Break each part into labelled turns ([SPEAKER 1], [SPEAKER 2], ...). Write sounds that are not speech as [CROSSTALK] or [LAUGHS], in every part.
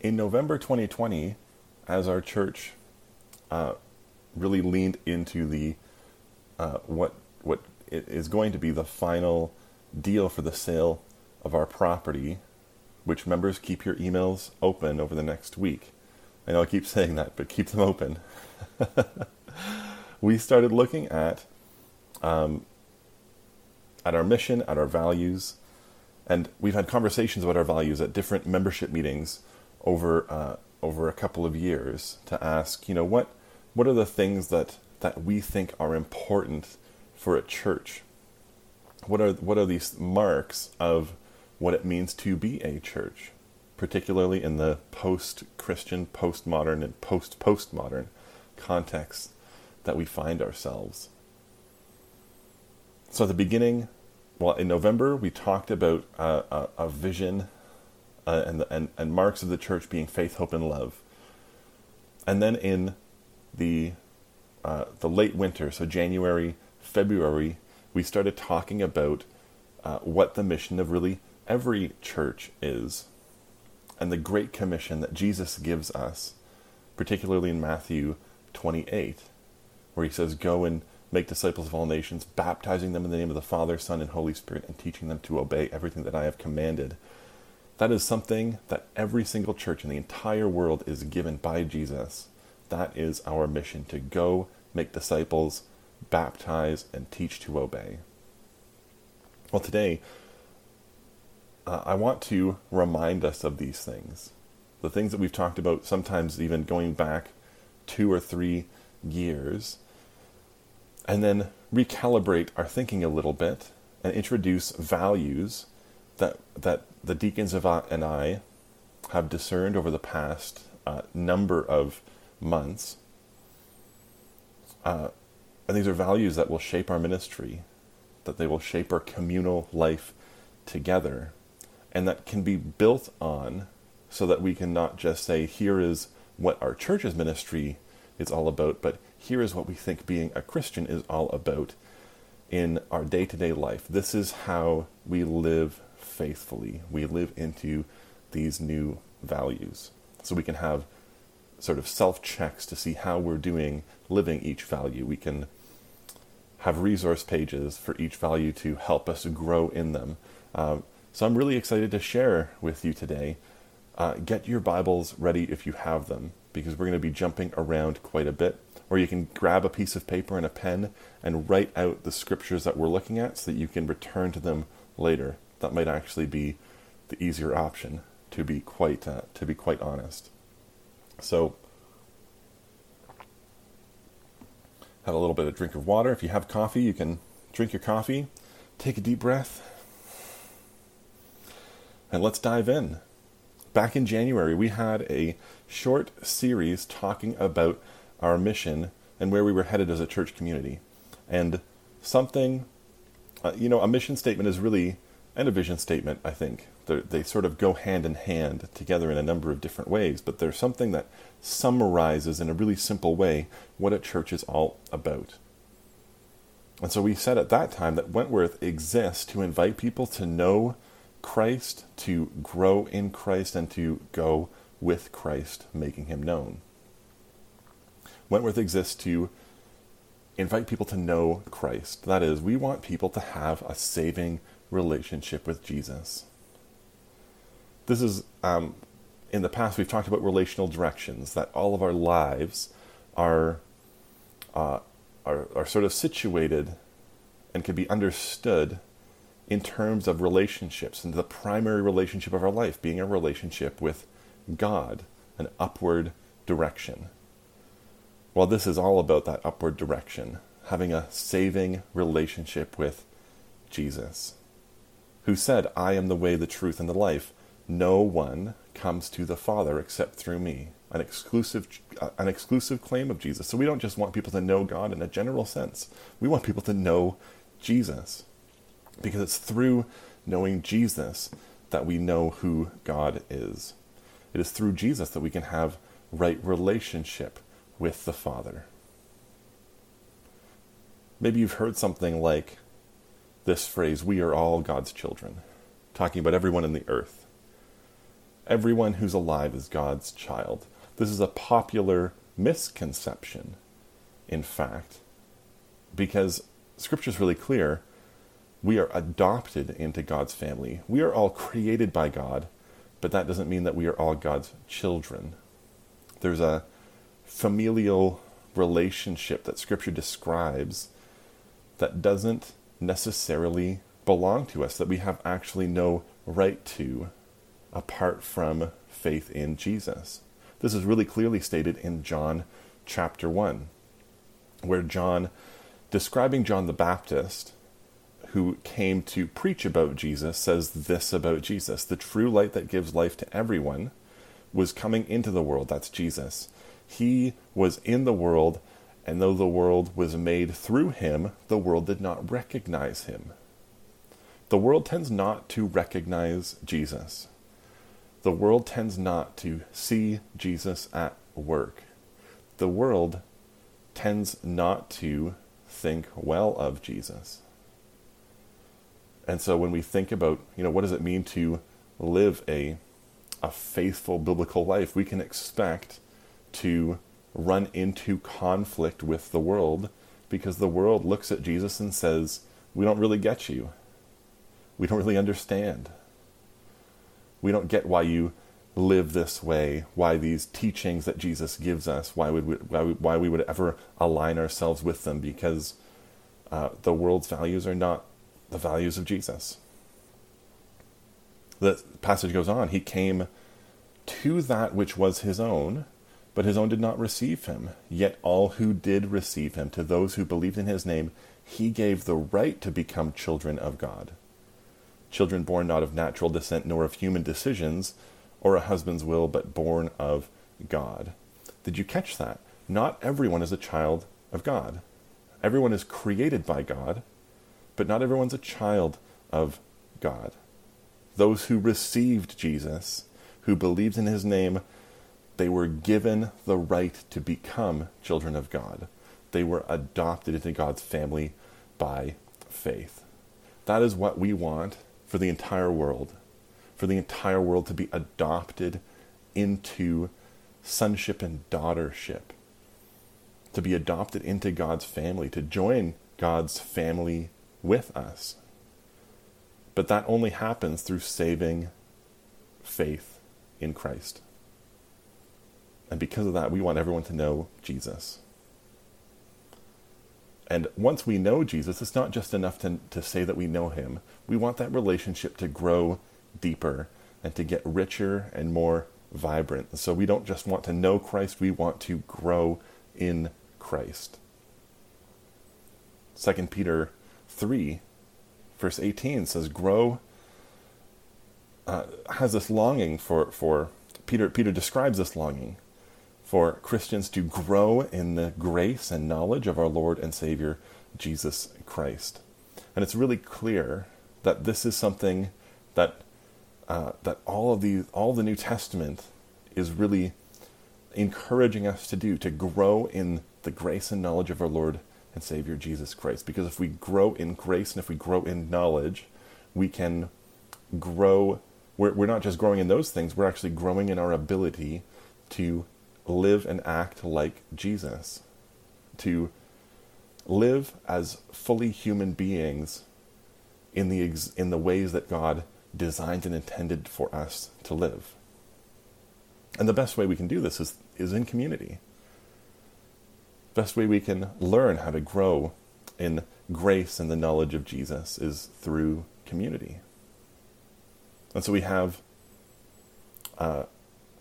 [SPEAKER 1] in November 2020, as our church uh, really leaned into the uh, what what is going to be the final deal for the sale of our property, which members keep your emails open over the next week. I know I keep [LAUGHS] saying that, but keep them open. [LAUGHS] we started looking at um, at our mission, at our values, and we've had conversations about our values at different membership meetings over uh, over a couple of years to ask, you know, what what are the things that that we think are important for a church? What are what are these marks of what it means to be a church, particularly in the post-Christian, post-modern, and post-postmodern context that we find ourselves? So at the beginning, well, in November we talked about uh, a, a, vision uh, and, and and marks of the church being faith, hope, and love. And then in the uh, the late winter, so January, February, we started talking about uh, what the mission of really every church is, and the great commission that Jesus gives us, particularly in Matthew 28, where he says, "Go and make disciples of all nations, baptizing them in the name of the Father, Son, and Holy Spirit, and teaching them to obey everything that I have commanded." That is something that every single church in the entire world is given by Jesus. That is our mission to go make disciples, baptize, and teach to obey. Well, today, uh, I want to remind us of these things. The things that we've talked about, sometimes even going back two or three years, and then recalibrate our thinking a little bit and introduce values that that the deacons of uh, and I have discerned over the past uh, number of months. Uh, and these are values that will shape our ministry, that they will shape our communal life together, and that can be built on so that we can not just say, here is what our church's ministry is all about, but here is what we think being a Christian is all about in our day to day life. This is how we live faithfully. We live into these new values. So we can have sort of self checks to see how we're doing living each value. We can have resource pages for each value to help us grow in them. Um, so I'm really excited to share with you today. Uh, get your Bibles ready if you have them, because we're going to be jumping around quite a bit. Or you can grab a piece of paper and a pen and write out the scriptures that we're looking at so that you can return to them later. That might actually be the easier option, to be quite uh, to be quite honest. So, have a little bit of drink of water. If you have coffee, you can drink your coffee, take a deep breath, and let's dive in. Back in January, we had a short series talking about our mission and where we were headed as a church community. And something, uh, you know, a mission statement is really, and a vision statement, I think, they're, they sort of go hand in hand together in a number of different ways, but there's something that summarizes in a really simple way what a church is all about. And so we said at that time that Wentworth exists to invite people to know Christ, to grow in Christ, and to go with Christ, making him known. Wentworth exists to invite people to know Christ. That is, we want people to have a saving relationship with Jesus this is um, in the past we've talked about relational directions that all of our lives are uh, are, are sort of situated and can be understood in terms of relationships and the primary relationship of our life being a relationship with God, an upward direction. Well, this is all about that upward direction, having a saving relationship with Jesus, who said, I am the way, the truth, and the life. No one comes to the Father except through me. An exclusive, an exclusive claim of Jesus. So we don't just want people to know God in a general sense. We want people to know Jesus. Because it's through knowing Jesus that we know who God is. It is through Jesus that we can have right relationship with the Father. Maybe you've heard something like this phrase, we are all God's children, talking about everyone in the earth. everyone who's alive is God's child. This is a popular misconception, in fact, because Scripture is really clear. We are adopted into God's family. We are all created by God, but that doesn't mean that we are all God's children. There's a familial relationship that Scripture describes that doesn't necessarily belong to us, that we have actually no right to apart from faith in Jesus. This is really clearly stated in John chapter 1, where John, describing John the Baptist, who came to preach about Jesus, says this about Jesus The true light that gives life to everyone was coming into the world. That's Jesus. He was in the world, and though the world was made through him, the world did not recognize him. The world tends not to recognize Jesus. The world tends not to see Jesus at work. The world tends not to think well of Jesus. And so when we think about, you know, what does it mean to live a a faithful biblical life, we can expect to run into conflict with the world because the world looks at Jesus and says, "We don't really get you. We don't really understand." We don't get why you live this way, why these teachings that Jesus gives us, why, would we, why, we, why we would ever align ourselves with them, because uh, the world's values are not the values of Jesus. The passage goes on. He came to that which was his own, but his own did not receive him. Yet all who did receive him, to those who believed in his name, he gave the right to become children of God children born not of natural descent nor of human decisions or a husband's will, but born of God. Did you catch that? Not everyone is a child of God. Everyone is created by God, but not everyone's a child of God. Those who received Jesus, who believed in his name, they were given the right to become children of God. They were adopted into God's family by faith. That is what we want for the entire world, for the entire world to be adopted into sonship and daughtership, to be adopted into God's family, to join God's family with us. But that only happens through saving faith in Christ. And because of that, we want everyone to know Jesus. And once we know Jesus, it's not just enough to, to say that we know him. We want that relationship to grow deeper and to get richer and more vibrant. So we don't just want to know Christ, we want to grow in Christ. 2 Peter 3, verse 18 says, Grow, uh, has this longing for, for Peter, Peter describes this longing for Christians to grow in the grace and knowledge of our Lord and Savior, Jesus Christ. And it's really clear that this is something that uh, that all of the all the New Testament is really encouraging us to do to grow in the grace and knowledge of our Lord and Savior Jesus Christ. Because if we grow in grace and if we grow in knowledge, we can grow. We're, we're not just growing in those things, we're actually growing in our ability to live and act like Jesus, to live as fully human beings in the ex- in the ways that God designed and intended for us to live. And the best way we can do this is is in community. Best way we can learn how to grow in grace and the knowledge of Jesus is through community. And so we have uh,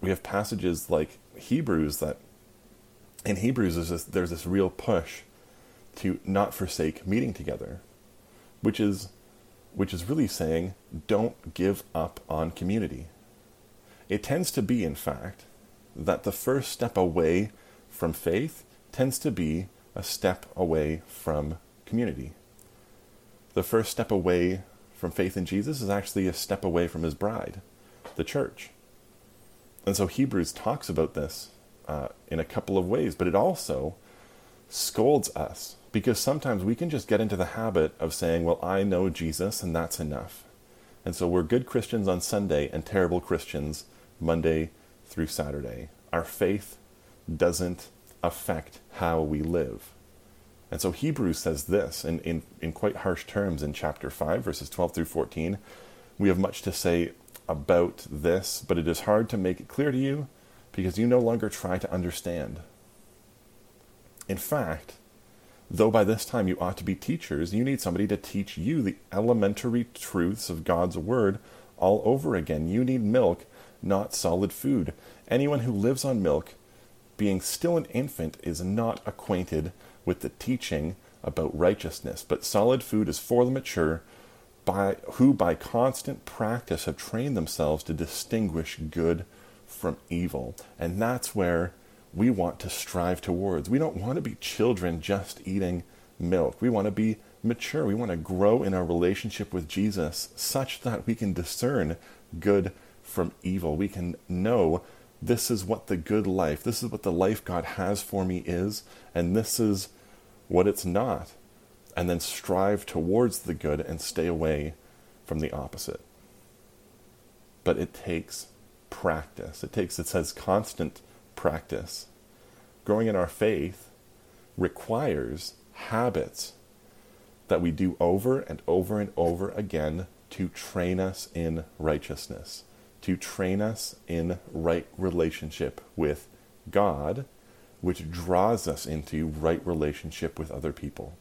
[SPEAKER 1] we have passages like Hebrews that in Hebrews there's this, there's this real push to not forsake meeting together, which is which is really saying don't give up on community. It tends to be, in fact, that the first step away from faith tends to be a step away from community. The first step away from faith in Jesus is actually a step away from his bride, the church. And so Hebrews talks about this uh, in a couple of ways, but it also scolds us because sometimes we can just get into the habit of saying, Well, I know Jesus and that's enough. And so we're good Christians on Sunday and terrible Christians Monday through Saturday. Our faith doesn't affect how we live. And so Hebrews says this in, in, in quite harsh terms in chapter 5, verses 12 through 14. We have much to say about this, but it is hard to make it clear to you because you no longer try to understand. In fact, though by this time you ought to be teachers, you need somebody to teach you the elementary truths of God's Word all over again. You need milk, not solid food. Anyone who lives on milk, being still an infant, is not acquainted with the teaching about righteousness, but solid food is for the mature, by who by constant practice have trained themselves to distinguish good from evil. And that's where we want to strive towards. We don't want to be children just eating milk. We want to be mature. We want to grow in our relationship with Jesus such that we can discern good from evil. We can know this is what the good life, this is what the life God has for me is, and this is what it's not. And then strive towards the good and stay away from the opposite. But it takes practice. It takes, it says, constant practice. Growing in our faith requires habits that we do over and over and over again to train us in righteousness, to train us in right relationship with God, which draws us into right relationship with other people.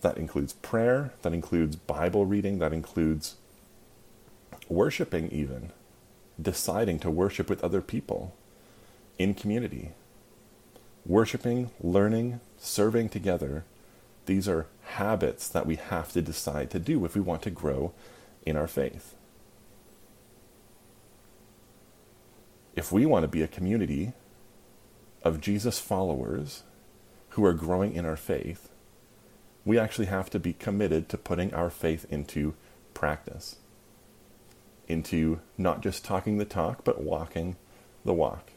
[SPEAKER 1] That includes prayer, that includes Bible reading, that includes worshiping, even deciding to worship with other people in community. Worshiping, learning, serving together, these are habits that we have to decide to do if we want to grow in our faith. If we want to be a community of Jesus followers who are growing in our faith, we actually have to be committed to putting our faith into practice into not just talking the talk, but walking the walk.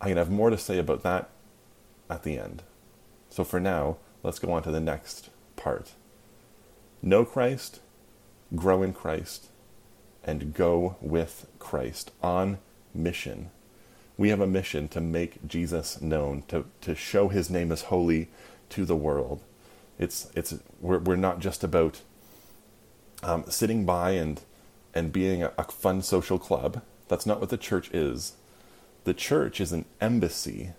[SPEAKER 1] I can have more to say about that at the end. So for now, let's go on to the next part. Know Christ, grow in Christ, and go with Christ on mission. We have a mission to make Jesus known, to, to show his name as holy to the world. It's, it's, we're, we're not just about um, sitting by and and being a, a fun social club. That's not what the church is. The church is an embassy.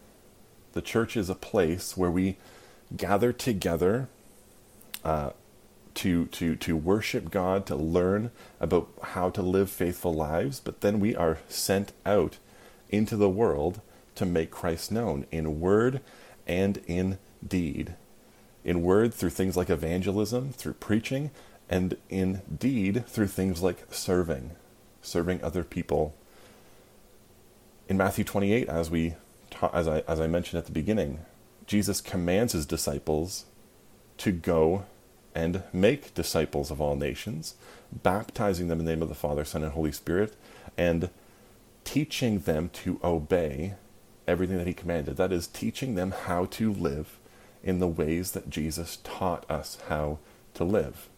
[SPEAKER 1] The church is a place where we gather together uh, to to to worship God, to learn about how to live faithful lives, but then we are sent out into the world to make Christ known in word and in deed. In word through things like evangelism, through preaching, and in deed through things like serving, serving other people. In Matthew 28, as we ta- as I as I mentioned at the beginning, Jesus commands his disciples to go and make disciples of all nations, baptizing them in the name of the Father, Son, and Holy Spirit, and teaching them to obey everything that he commanded. That is, teaching them how to live in the ways that Jesus taught us how to live.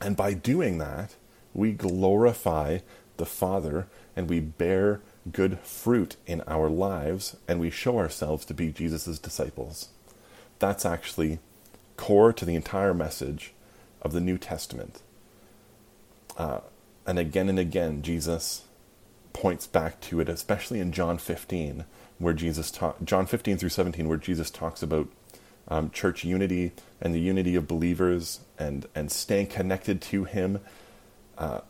[SPEAKER 1] And by doing that, we glorify the Father and we bear good fruit in our lives and we show ourselves to be Jesus' disciples. That's actually core to the entire message of the New Testament. Uh, and again and again, Jesus points back to it, especially in John 15, where Jesus taught, John 15 through 17, where Jesus talks about um, church unity and the unity of believers and, and staying connected to Him uh,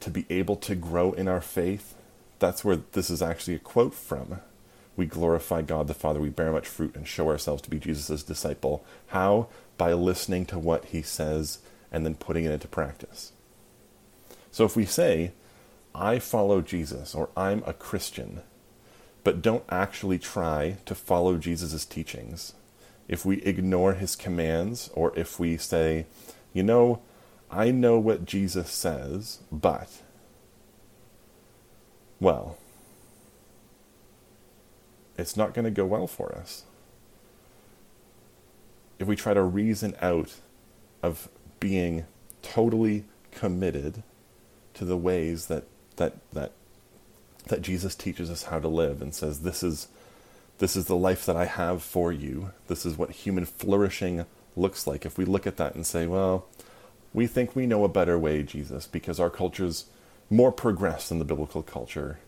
[SPEAKER 1] to be able to grow in our faith. That's where this is actually a quote from. We glorify God the Father, we bear much fruit and show ourselves to be Jesus' disciple. How? By listening to what He says and then putting it into practice. So if we say, I follow Jesus or I'm a Christian, but don't actually try to follow Jesus' teachings, if we ignore his commands or if we say, you know, I know what Jesus says, but, well, it's not going to go well for us. If we try to reason out of being totally committed to the ways that that that that Jesus teaches us how to live and says this is this is the life that I have for you. This is what human flourishing looks like. If we look at that and say, well, we think we know a better way, Jesus, because our culture's more progressed than the biblical culture.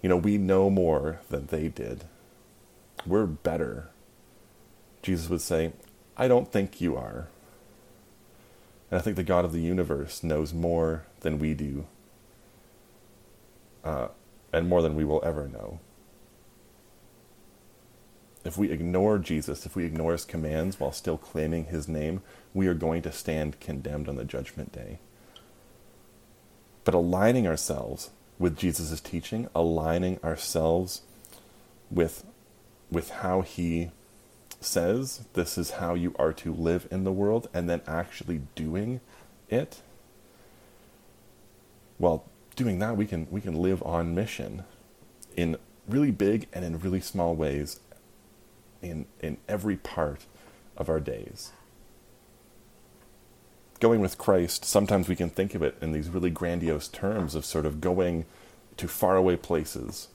[SPEAKER 1] You know, we know more than they did. We're better. Jesus would say, I don't think you are. And I think the God of the universe knows more than we do, uh, and more than we will ever know if we ignore Jesus, if we ignore his commands while still claiming his name, we are going to stand condemned on the judgment day. But aligning ourselves with Jesus' teaching, aligning ourselves with, with how he says this is how you are to live in the world, and then actually doing it, well, doing that, we can, we can live on mission in really big and in really small ways in, in every part of our days. Going with Christ, sometimes we can think of it in these really grandiose terms of sort of going to faraway places,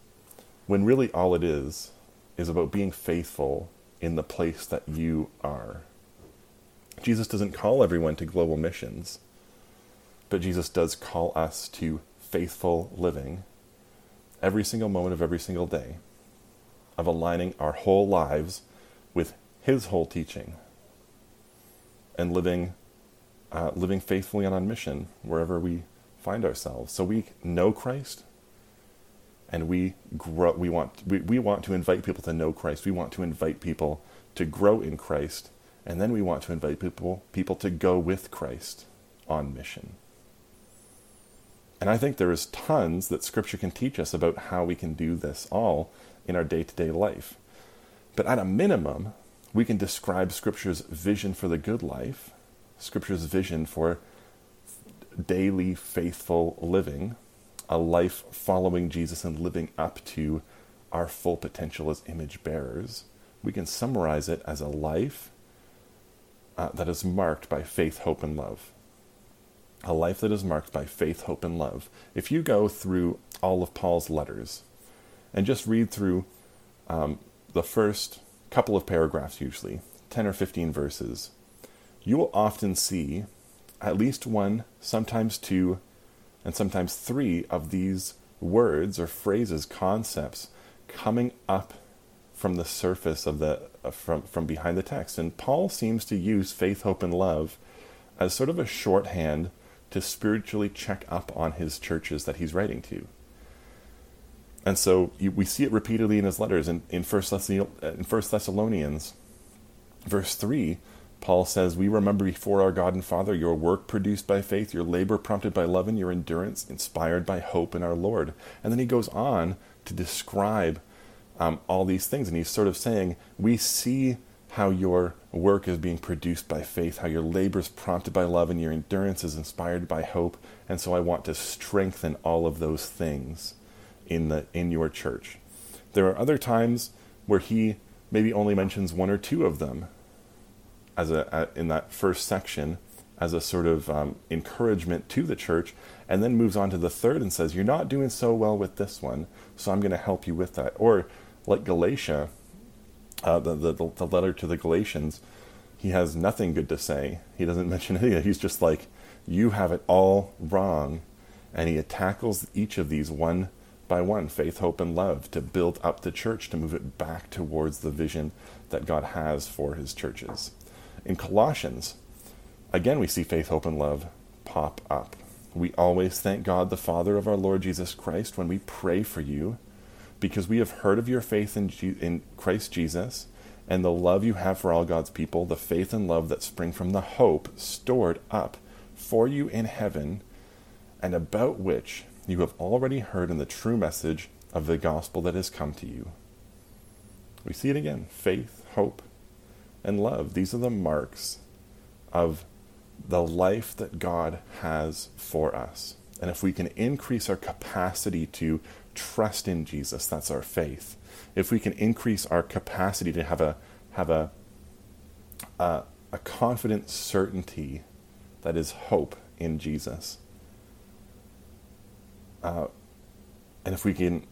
[SPEAKER 1] when really all it is is about being faithful in the place that you are. Jesus doesn't call everyone to global missions, but Jesus does call us to faithful living every single moment of every single day of aligning our whole lives with His whole teaching and living, uh, living faithfully and on mission wherever we find ourselves. So we know Christ, and we grow. We want we, we want to invite people to know Christ. We want to invite people to grow in Christ, and then we want to invite people people to go with Christ on mission. And I think there is tons that Scripture can teach us about how we can do this all in our day to day life. But at a minimum, we can describe Scripture's vision for the good life, Scripture's vision for daily faithful living, a life following Jesus and living up to our full potential as image bearers. We can summarize it as a life uh, that is marked by faith, hope, and love. A life that is marked by faith, hope, and love. If you go through all of Paul's letters, and just read through um, the first couple of paragraphs, usually 10 or 15 verses, you will often see at least one, sometimes two, and sometimes three of these words or phrases, concepts coming up from the surface of the uh, from from behind the text. And Paul seems to use faith, hope, and love as sort of a shorthand to spiritually check up on his churches that he's writing to. And so you, we see it repeatedly in his letters. In, in, First in First Thessalonians, verse 3, Paul says, We remember before our God and Father your work produced by faith, your labor prompted by love, and your endurance inspired by hope in our Lord. And then he goes on to describe um, all these things. And he's sort of saying, We see how your work is being produced by faith, how your labor is prompted by love, and your endurance is inspired by hope. And so I want to strengthen all of those things in the in your church. There are other times where he maybe only mentions one or two of them as a, in that first section as a sort of um, encouragement to the church, and then moves on to the third and says, "You're not doing so well with this one, so I'm going to help you with that." Or like Galatia, uh, the, the the letter to the Galatians, he has nothing good to say. He doesn't [LAUGHS] mention anything. He's just like, "You have it all wrong," and he tackles each of these one by one faith, hope, and love to build up the church, to move it back towards the vision that God has for his churches. In Colossians, again, we see faith, hope, and love pop up. We always thank God, the Father of our Lord Jesus Christ, when we pray for you, because we have heard of your faith in, G- in Christ Jesus and the love you have for all God's people, the faith and love that spring from the hope stored up for you in heaven, and about which you have already heard in the true message of the gospel that has come to you. We see it again faith, hope, and love. These are the marks of the life that God has for us. And if we can increase our capacity to trust in Jesus, that's our faith. If we can increase our capacity to have a have a a, a confident certainty that is hope in Jesus, uh, and if we can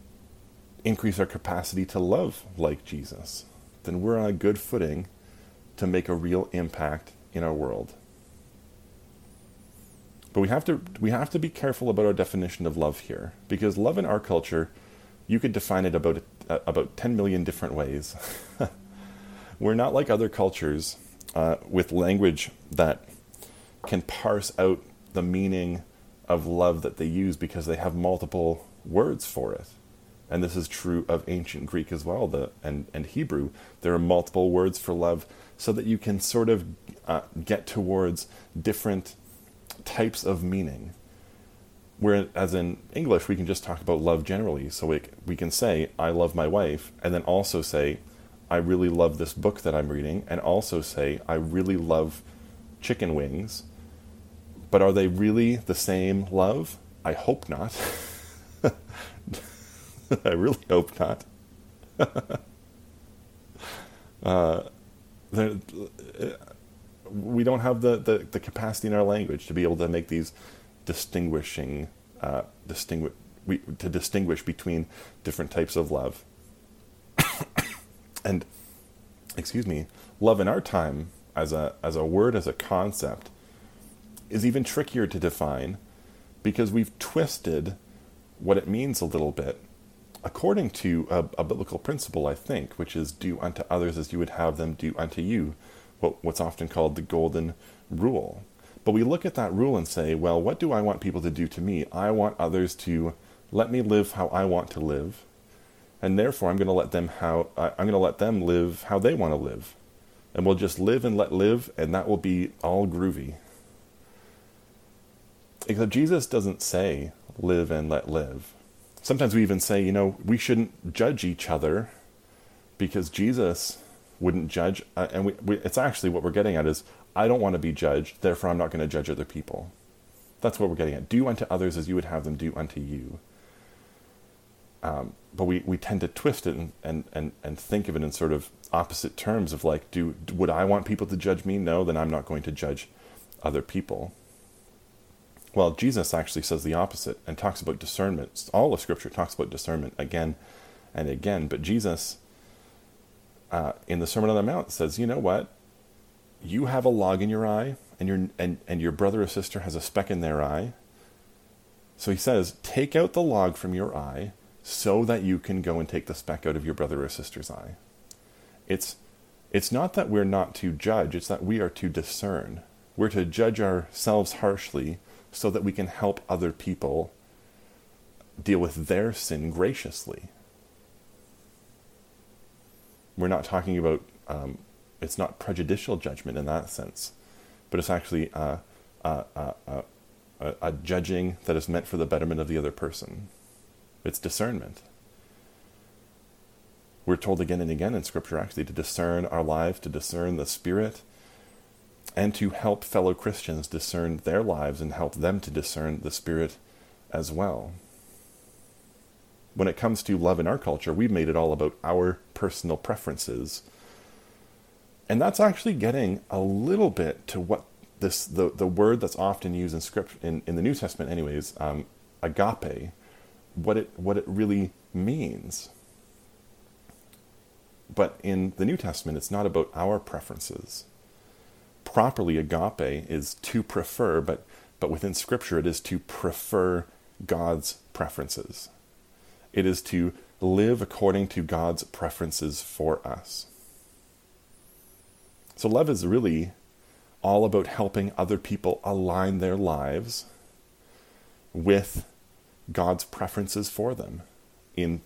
[SPEAKER 1] increase our capacity to love like Jesus, then we're on a good footing to make a real impact in our world. But we have to we have to be careful about our definition of love here because love in our culture, you could define it about uh, about 10 million different ways. [LAUGHS] We're not like other cultures uh, with language that can parse out the meaning of love that they use because they have multiple words for it. And this is true of ancient Greek as well, the, and, and Hebrew. There are multiple words for love so that you can sort of uh, get towards different types of meaning. Whereas in English, we can just talk about love generally. So we, we can say, I love my wife, and then also say, I really love this book that I'm reading, and also say, I really love chicken wings. But are they really the same love? I hope not. [LAUGHS] I really hope not. [LAUGHS] uh, we don't have the, the, the, capacity in our language to be able to make these distinguishing, uh, distinguish, we, to distinguish between different types of love. [COUGHS] and, excuse me, love in our time as a, as a word, as a concept, is even trickier to define because we've twisted what it means a little bit according to a, a, biblical principle, I think, which is do unto others as you would have them do unto you, what, what's often called the golden rule. But we look at that rule and say, well, what do I want people to do to me? I want others to let me live how I want to live, and therefore I'm going to let them how I'm going to let them live how they want to live, and we'll just live and let live, and that will be all groovy. Except Jesus doesn't say live and let live. Sometimes we even say, you know, we shouldn't judge each other because Jesus wouldn't judge. Uh, and we, we, it's actually what we're getting at is I don't want to be judged, therefore I'm not going to judge other people. That's what we're getting at. Do unto others as you would have them do unto you. Um, but we, we tend to twist it and, and, and, and think of it in sort of opposite terms of like, do would I want people to judge me? No, then I'm not going to judge other people. Well, Jesus actually says the opposite and talks about discernment. All of Scripture talks about discernment again and again. But Jesus, uh, in the Sermon on the Mount, says, you know what? You have a log in your eye, and your and, and your brother or sister has a speck in their eye. So he says, take out the log from your eye so that you can go and take the speck out of your brother or sister's eye. It's it's not that we're not to judge, it's that we are to discern. We're to judge ourselves harshly so that we can help other people deal with their sin graciously. We're not talking about, um, it's not prejudicial judgment in that sense, but it's actually a, a, a, a judging that is meant for the betterment of the other person. It's discernment. We're told again and again in Scripture actually to discern our lives, to discern the Spirit, and to help fellow Christians discern their lives and help them to discern the Spirit as well. When it comes to love in our culture, we've made it all about our personal preferences. And that's actually getting a little bit to what this the, the word that's often used in script in, in the New Testament anyways, um, agape, what it what it really means. But in the New Testament, it's not about our preferences properly agape is to prefer, but, but within Scripture it is to prefer God's preferences. It is to live according to God's preferences for us. So, love is really all about helping other people align their lives with God's preferences for them in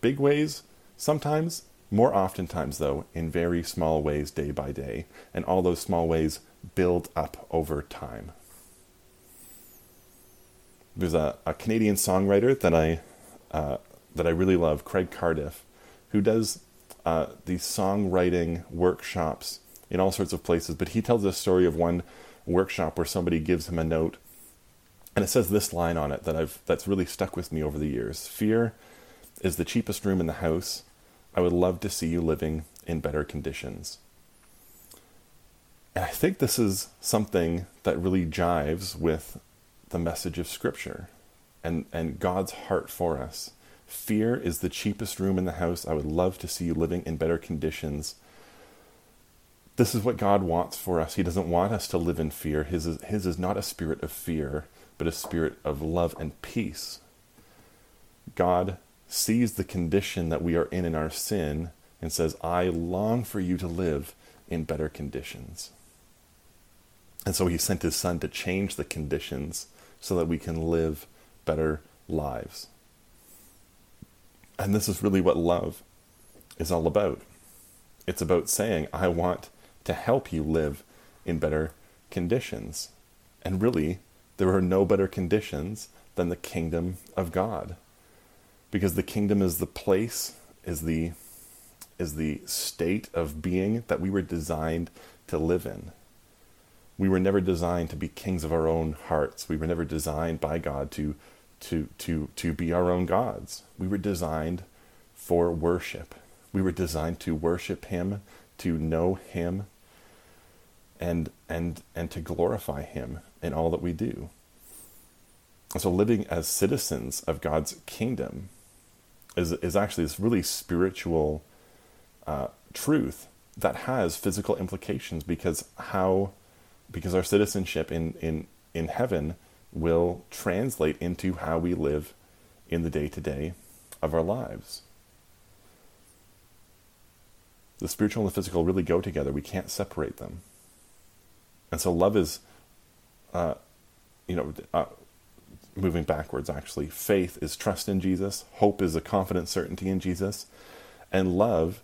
[SPEAKER 1] big ways, sometimes more oftentimes, though, in very small ways day by day, and all those small ways build up over time. There's a, a Canadian songwriter that I uh, that I really love, Craig Cardiff, who does uh, these songwriting workshops in all sorts of places. But he tells a story of one workshop where somebody gives him a note, and it says this line on it that I've that's really stuck with me over the years: "Fear is the cheapest room in the house." I would love to see you living in better conditions. And I think this is something that really jives with the message of Scripture. and, and God's heart for us. Fear is the cheapest room in the house. I would love to see you living in better conditions. This is what God wants for us. He doesn't want us to live in fear. His is, his is not a spirit of fear, but a spirit of love and peace. God sees the condition that we are in in our sin and says, I long for you to live in better conditions. And so he sent his son to change the conditions so that we can live better lives. And this is really what love is all about. It's about saying, I want to help you live in better conditions. And really, there are no better conditions than the kingdom of God. Because the kingdom is the place, is the is the state of being that we were designed to live in. We were never designed to be kings of our own hearts. We were never designed by God to to to to be our own gods. We were designed for worship. We were designed to worship him, to know him and and and to glorify him in all that we do. So living as citizens of God's kingdom is is actually this really spiritual uh, truth that has physical implications because how because our citizenship in in in heaven will translate into how we live in the day to day of our lives. The spiritual and the physical really go together. We can't separate them. And so love is, uh, you know, uh, moving backwards actually. Faith is trust in Jesus, hope is a confident certainty in Jesus, and love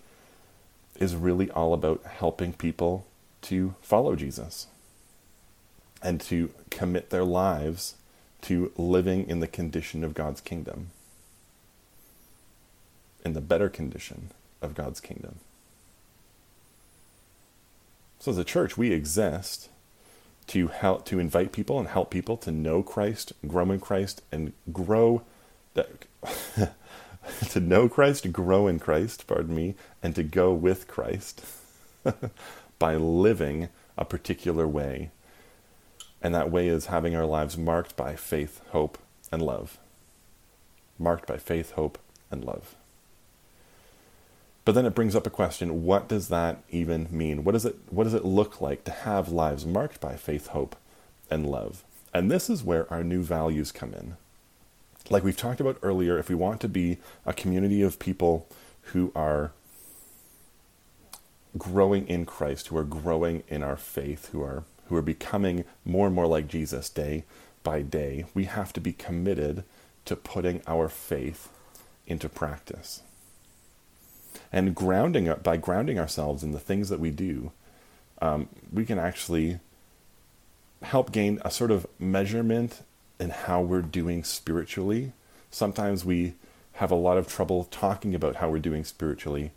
[SPEAKER 1] is really all about helping people to follow Jesus and to commit their lives to living in the condition of God's kingdom, in the better condition of God's kingdom. So, as a church, we exist to help to invite people and help people to know Christ, grow in Christ, and grow that [LAUGHS] to know Christ, grow in Christ, pardon me, and to go with Christ [LAUGHS] by living a particular way. And that way is having our lives marked by faith, hope, and love. Marked by faith, hope, and love. But then it brings up a question, what does that even mean? What does it what does it look like to have lives marked by faith, hope, and love? And this is where our new values come in. Like we've talked about earlier, if we want to be a community of people who are growing in Christ, who are growing in our faith, who are who are becoming more and more like Jesus day by day, we have to be committed to putting our faith into practice and grounding by grounding ourselves in the things that we do, um, we can actually help gain a sort of measurement in how we're doing spiritually. Sometimes we have a lot of trouble talking about how we're doing spiritually,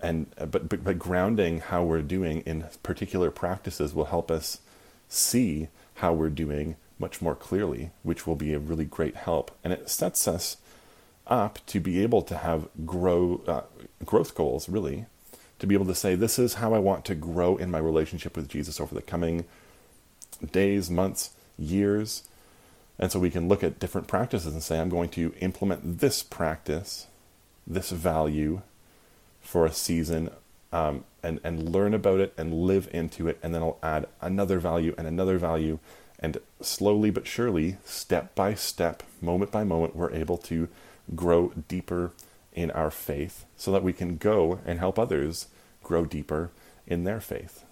[SPEAKER 1] and uh, but but, but grounding how we're doing in particular practices will help us see how we're doing much more clearly, which will be a really great help, and it sets us up to be able to have grow uh, growth goals really to be able to say this is how I want to grow in my relationship with Jesus over the coming days, months, years. And so we can look at different practices and say I'm going to implement this practice, this value for a season um, and, and learn about it and live into it. And then I'll add another value and another value. And slowly but surely, step by step, moment by moment, we're able to grow deeper in our faith so that we can go and help others grow deeper in their faith.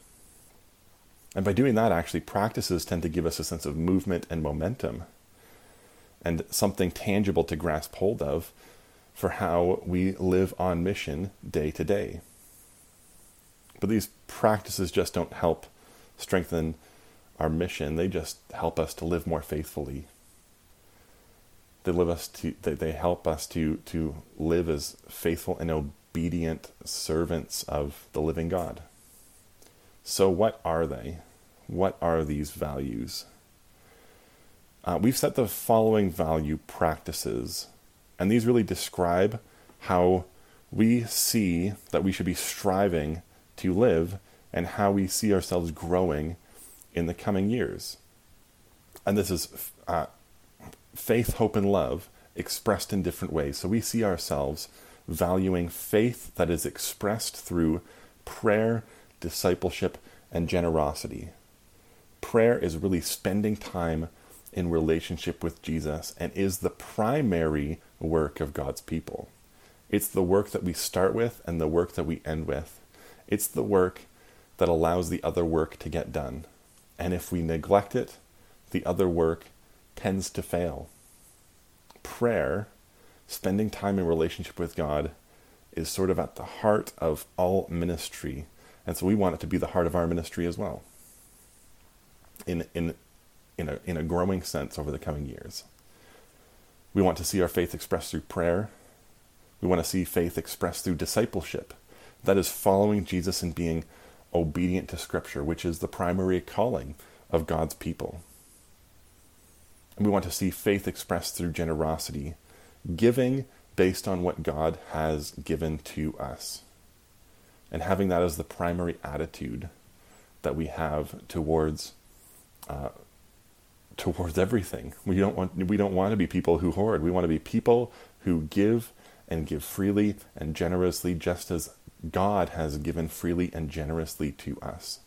[SPEAKER 1] And by doing that, actually, practices tend to give us a sense of movement and momentum and something tangible to grasp hold of for how we live on mission day to day. But these practices just don't help strengthen our mission, they just help us to live more faithfully they live us to they, they help us to to live as faithful and obedient servants of the living God. So what are they? What are these values? Uh, we've set the following value practices, and these really describe how we see that we should be striving to live and how we see ourselves growing in the coming years. And this is uh, faith, hope, and love expressed in different ways. So we see ourselves valuing faith that is expressed through prayer, discipleship, and generosity. Prayer is really spending time in relationship with Jesus and is the primary work of God's people. It's the work that we start with and the work that we end with. It's the work that allows the other work to get done. And if we neglect it, the other work tends to fail. Prayer, spending time in relationship with God, is sort of at the heart of all ministry. And so we want it to be the heart of our ministry as well. In, in, in, a, in a growing sense over the coming years. We want to see our faith expressed through prayer. We want to see faith expressed through discipleship. That is following Jesus and being obedient to Scripture, which is the primary calling of God's people. And we want to see faith expressed through generosity, giving based on what God has given to us, and having that as the primary attitude that we have towards uh, towards everything. We don't want we don't want to be people who hoard. We want to be people who give and give freely and generously, just as God has given freely and generously to us.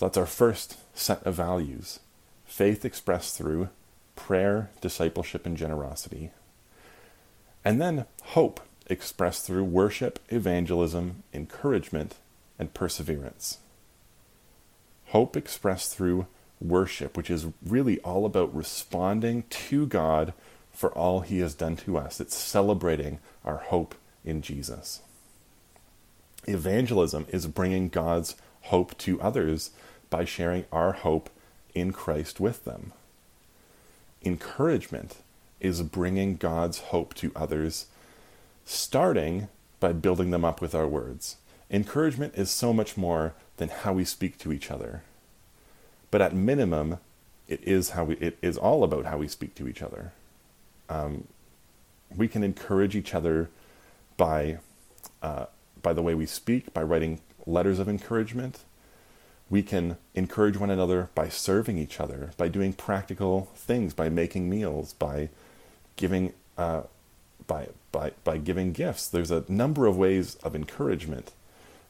[SPEAKER 1] That's our first set of values faith expressed through prayer, discipleship, and generosity. And then hope expressed through worship, evangelism, encouragement, and perseverance. Hope expressed through worship, which is really all about responding to God for all he has done to us. It's celebrating our hope in Jesus. Evangelism is bringing God's hope to others by sharing our hope in Christ with them. Encouragement is bringing God's hope to others, starting by building them up with our words. Encouragement is so much more than how we speak to each other. But at minimum, it is how we, it is all about how we speak to each other. Um, we can encourage each other by uh, by the way we speak, by writing letters of encouragement. We can encourage one another by serving each other, by doing practical things, by making meals, by giving uh, by by by giving gifts. There's a number of ways of encouragement,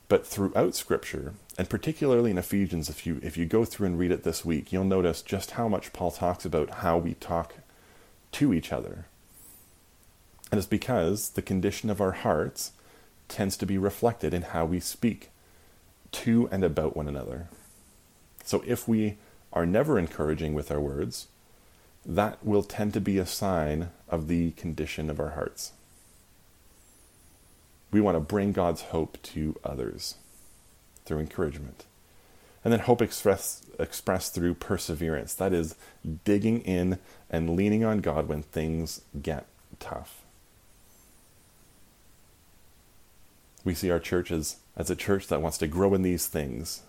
[SPEAKER 1] but throughout Scripture, and particularly in Ephesians, if you if you go through and read it this week, you'll notice just how much Paul talks about how we talk to each other. And it's because the condition of our hearts tends to be reflected in how we speak to and about one another. So if we are never encouraging with our words, that will tend to be a sign of the condition of our hearts. We want to bring God's hope to others through encouragement. And then hope expressed expressed through perseverance. That is digging in and leaning on God when things get tough. We see our church as, as a church that wants to grow in these things,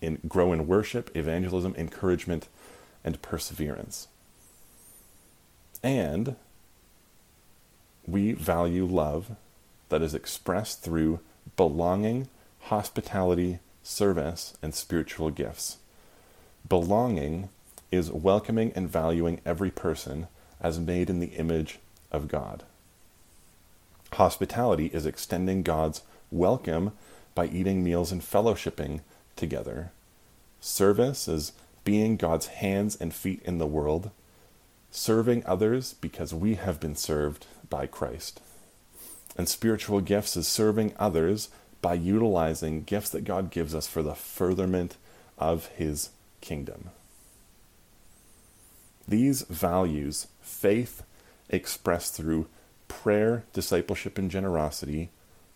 [SPEAKER 1] in grow in worship, evangelism, encouragement, and perseverance. And we value love that is expressed through belonging, hospitality, service, and spiritual gifts. Belonging is welcoming and valuing every person as made in the image of God. Hospitality is extending God's welcome by eating meals and fellowshipping together. Service is being God's hands and feet in the world, serving others because we have been served by Christ. And spiritual gifts is serving others by utilizing gifts that God gives us for the furtherment of His kingdom. These values, faith expressed through prayer, discipleship, and generosity,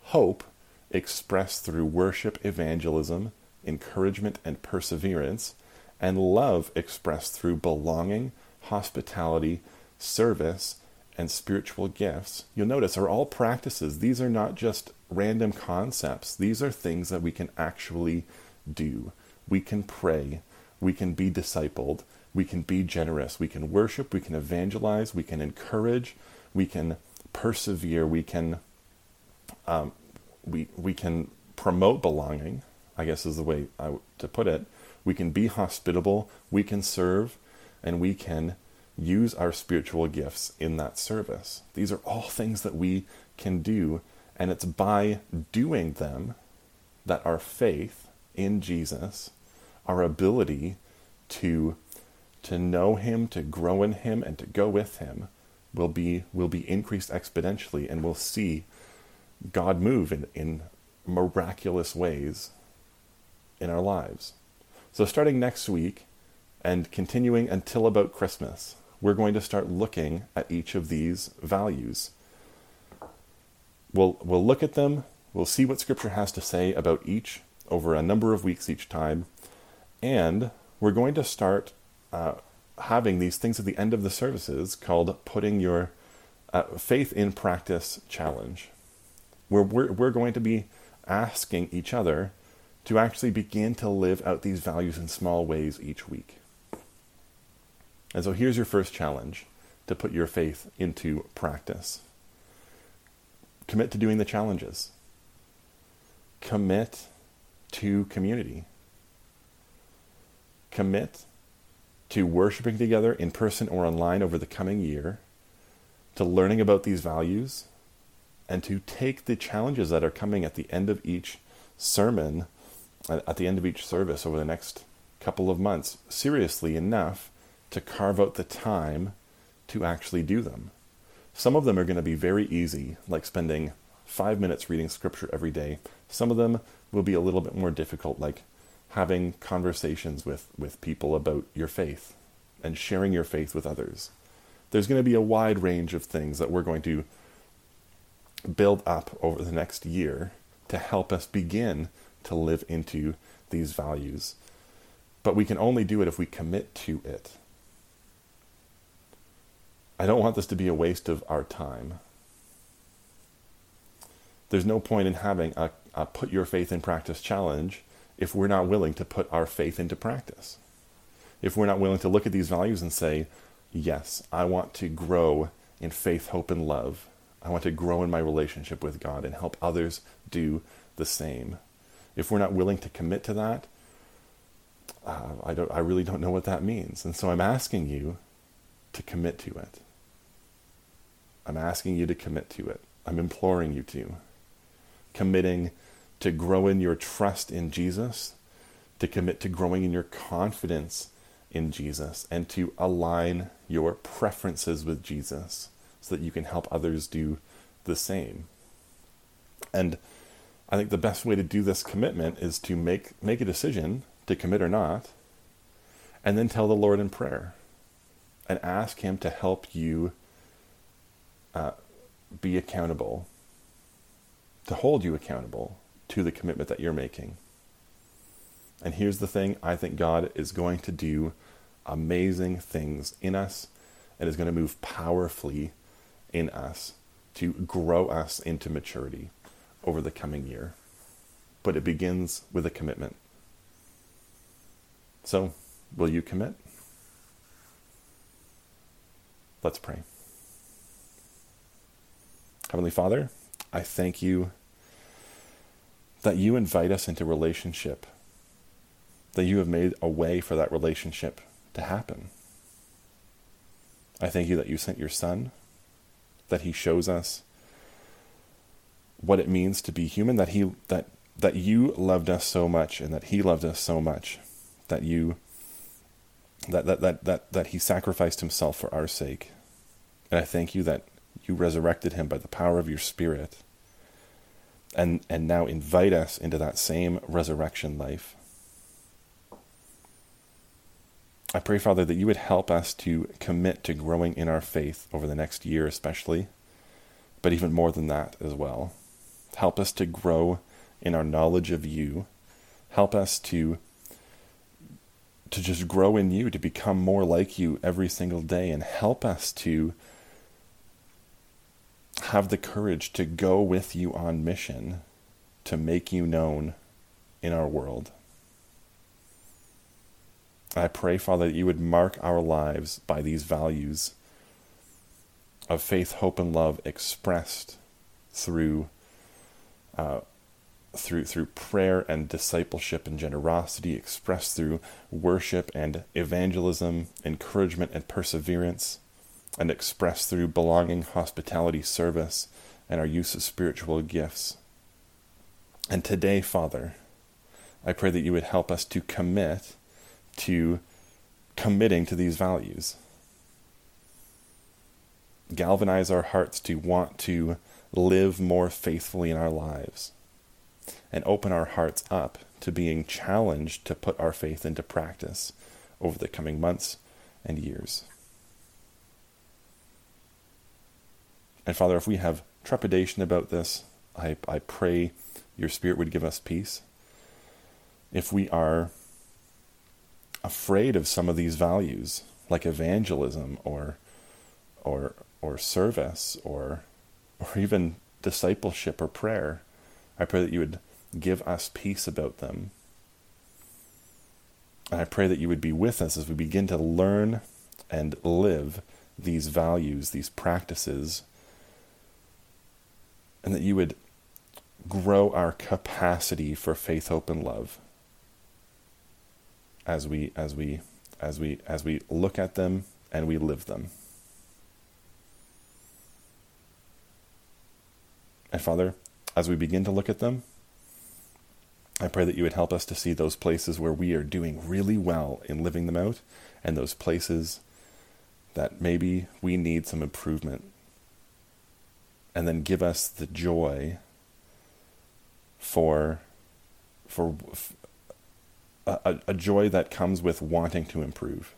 [SPEAKER 1] hope expressed through worship, evangelism, encouragement, and perseverance, and love expressed through belonging, hospitality, service, and spiritual gifts, you'll notice are all practices. These are not just random concepts, these are things that we can actually do. We can pray, we can be discipled, we can be generous, we can worship, we can evangelize, we can encourage, we can persevere, we can um, we we can promote belonging. I guess is the way I, to put it. We can be hospitable, we can serve, and we can use our spiritual gifts in that service. These are all things that we can do, and it's by doing them that our faith in Jesus, our ability to to know him, to grow in him and to go with him will be will be increased exponentially and we'll see God move in, in miraculous ways in our lives. So starting next week and continuing until about Christmas, we're going to start looking at each of these values. We'll, we'll look at them, we'll see what Scripture has to say about each over a number of weeks each time, and we're going to start uh, having these things at the end of the services called putting your uh, faith in practice challenge, where we're, we're going to be asking each other to actually begin to live out these values in small ways each week. And so here's your first challenge to put your faith into practice. Commit to doing the challenges. Commit to community. Commit to worshiping together in person or online over the coming year, to learning about these values, and to take the challenges that are coming at the end of each sermon, at the end of each service over the next couple of months, seriously enough to carve out the time to actually do them. Some of them are going to be very easy, like spending five minutes reading scripture every day. Some of them will be a little bit more difficult, like having conversations with, with people about your faith and sharing your faith with others. There's going to be a wide range of things that we're going to build up over the next year to help us begin to live into these values. But we can only do it if we commit to it. I don't want this to be a waste of our time. There's no point in having a, a put your faith in practice challenge if we're not willing to put our faith into practice. If we're not willing to look at these values and say, yes, I want to grow in faith, hope, and love. I want to grow in my relationship with God and help others do the same. If we're not willing to commit to that, uh, I don't. I really don't know what that means, and so I'm asking you to commit to it. I'm asking you to commit to it. I'm imploring you to. Committing to grow in your trust in Jesus, to commit to growing in your confidence in Jesus, and to align your preferences with Jesus so that you can help others do the same. And I think the best way to do this commitment is to make, make a decision to commit or not, and then tell the Lord in prayer and ask Him to help you uh, be accountable, to hold you accountable to the commitment that you're making. And here's the thing I think God is going to do amazing things in us and is going to move powerfully in us to grow us into maturity over the coming year. But it begins with a commitment. So, will you commit? Let's pray. Heavenly Father, I thank you that you invite us into relationship, that you have made a way for that relationship to happen. I thank you that you sent your Son, that He shows us what it means to be human, that He that that you loved us so much and that He loved us so much, that you that that that that, that He sacrificed Himself for our sake. And I thank you that you resurrected him by the power of your spirit and, and now invite us into that same resurrection life. I pray, Father, that you would help us to commit to growing in our faith over the next year, especially, but even more than that as well. Help us to grow in our knowledge of you. Help us to to just grow in you, to become more like you every single day, and help us to have the courage to go with you on mission to make you known in our world. I pray, Father, that you would mark our lives by these values of faith, hope, and love expressed through uh, through through prayer and discipleship and generosity expressed through worship and evangelism, encouragement and perseverance, and expressed through belonging, hospitality, service, and our use of spiritual gifts. And today, Father, I pray that you would help us to commit to committing to these values. Galvanize our hearts to want to live more faithfully in our lives and open our hearts up to being challenged to put our faith into practice over the coming months and years. And Father, if we have trepidation about this, I, I pray your Spirit would give us peace. If we are afraid of some of these values, like evangelism or or or service or or even discipleship or prayer, I pray that you would give us peace about them. And I pray that you would be with us as we begin to learn and live these values, these practices, and that you would grow our capacity for faith, hope, and love as we as we as we as we look at them and we live them. And Father, as we begin to look at them, I pray that you would help us to see those places where we are doing really well in living them out and those places that maybe we need some improvement. And then give us the joy for for a, a joy that comes with wanting to improve,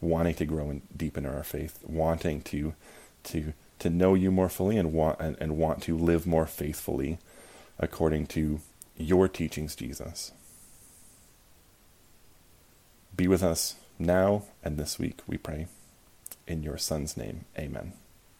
[SPEAKER 1] wanting to grow and deepen our faith, wanting to to to know you more fully and want and, and want to live more faithfully according to your teachings, Jesus. Be with us now and this week, we pray. In your Son's name, amen.